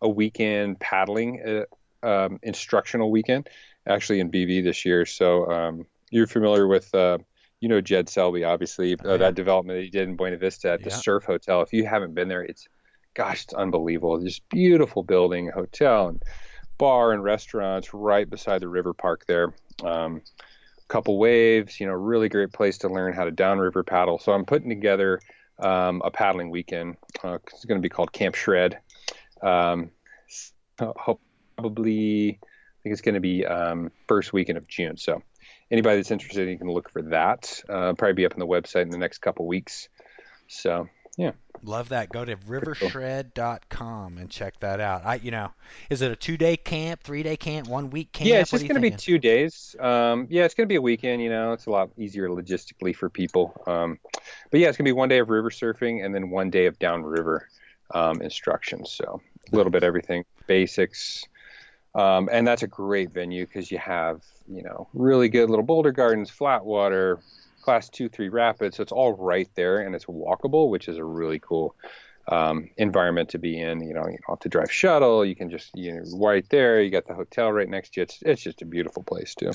a weekend paddling uh, um, instructional weekend actually in BV this year. So um, you're familiar with. Uh, you know Jed Selby, obviously, Oh, uh, yeah. that development that he did in Buena Vista at the Surf Hotel. If you haven't been there, it's gosh, it's unbelievable. Just beautiful building, hotel, and bar and restaurants right beside the river park there. Um, couple waves, you know, really great place to learn how to downriver paddle. So I'm putting together um, a paddling weekend. Uh, it's going to be called Camp Shred. Um, probably, I think it's going to be um, first weekend of June. So anybody that's interested, you can look for that. Uh, probably be up on the website in the next couple weeks. So Love that. Go to rivershred.com and check that out. I, you know, is it a two day camp, three day camp, one week camp? yeah, it's just going to be two days. Um, yeah, it's going to be a weekend. You know, it's a lot easier logistically for people. Um, but yeah, it's going to be one day of river surfing and then one day of downriver um, instruction. So a little bit everything, basics. Um, and that's a great venue because you have, you know, really good little boulder gardens, flat water, class two, three rapid. So it's all right there and it's walkable, which is a really cool um, environment to be in. You know, you don't have to drive shuttle. You can just, you know, right there. You got the hotel right next to you. It's, it's just a beautiful place too.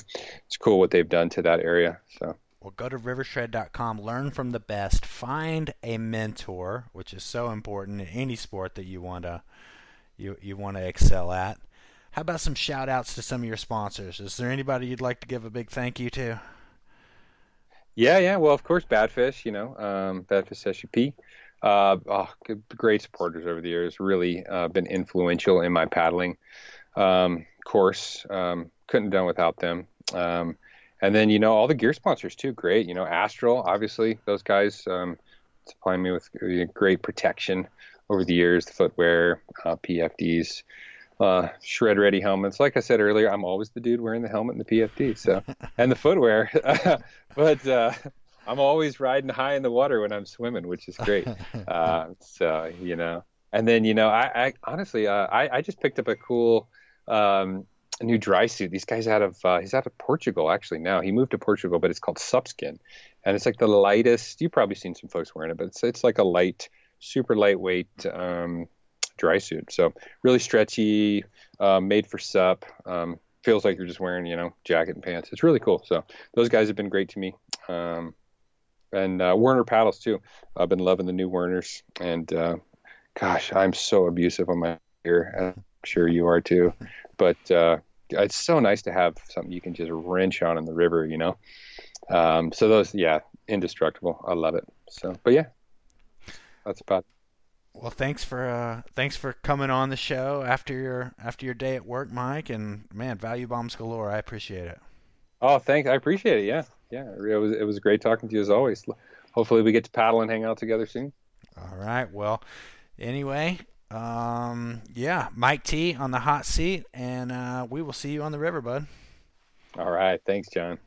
It's cool what they've done to that area. So Well, go to rivershred.com, learn from the best, find a mentor, which is so important in any sport that you want to you you want to excel at. How about some shout outs to some of your sponsors? Is there anybody you'd like to give a big thank you to? Yeah, yeah. Well, of course, Badfish. You know, um, Badfish SUP. Uh, oh, great supporters over the years. Really uh, been influential in my paddling um, course. Um, couldn't have done without them. Um, and then you know all the gear sponsors too. Great. You know, Astral. Obviously, those guys um, supplying me with uh, great protection over the years. The footwear, uh, PFDs. Uh, shred ready helmets. Like I said earlier, I'm always the dude wearing the helmet and the PFD. So, and the footwear. but uh, I'm always riding high in the water when I'm swimming, which is great. uh, so you know, and then you know, I, I honestly, uh, I, I just picked up a cool um, new dry suit. These guys out of uh, he's out of Portugal actually now. He moved to Portugal, but it's called Supskin, and it's like the lightest. You've probably seen some folks wearing it, but it's it's like a light, super lightweight um, dry suit. So really stretchy, uh, made for SUP. Um, feels like you're just wearing you know jacket and pants. It's really cool. So those guys have been great to me. Um, and uh, Werner paddles too. I've been loving the new Werners, and uh, gosh, I'm so abusive on my gear. I'm sure you are too. But uh, it's so nice to have something you can just wrench on in the river, you know. Um, so those, yeah, indestructible. I love it. So, but yeah, that's about. Well, thanks for uh, thanks for coming on the show after your after your day at work, Mike. And man, value bombs galore. I appreciate it. Oh, thanks. I appreciate it. Yeah, yeah. It was it was great talking to you as always. Hopefully, we get to paddle and hang out together soon. All right. Well, anyway, um, yeah, Mike T on the hot seat, and uh, we will see you on the river, bud. All right. Thanks, John.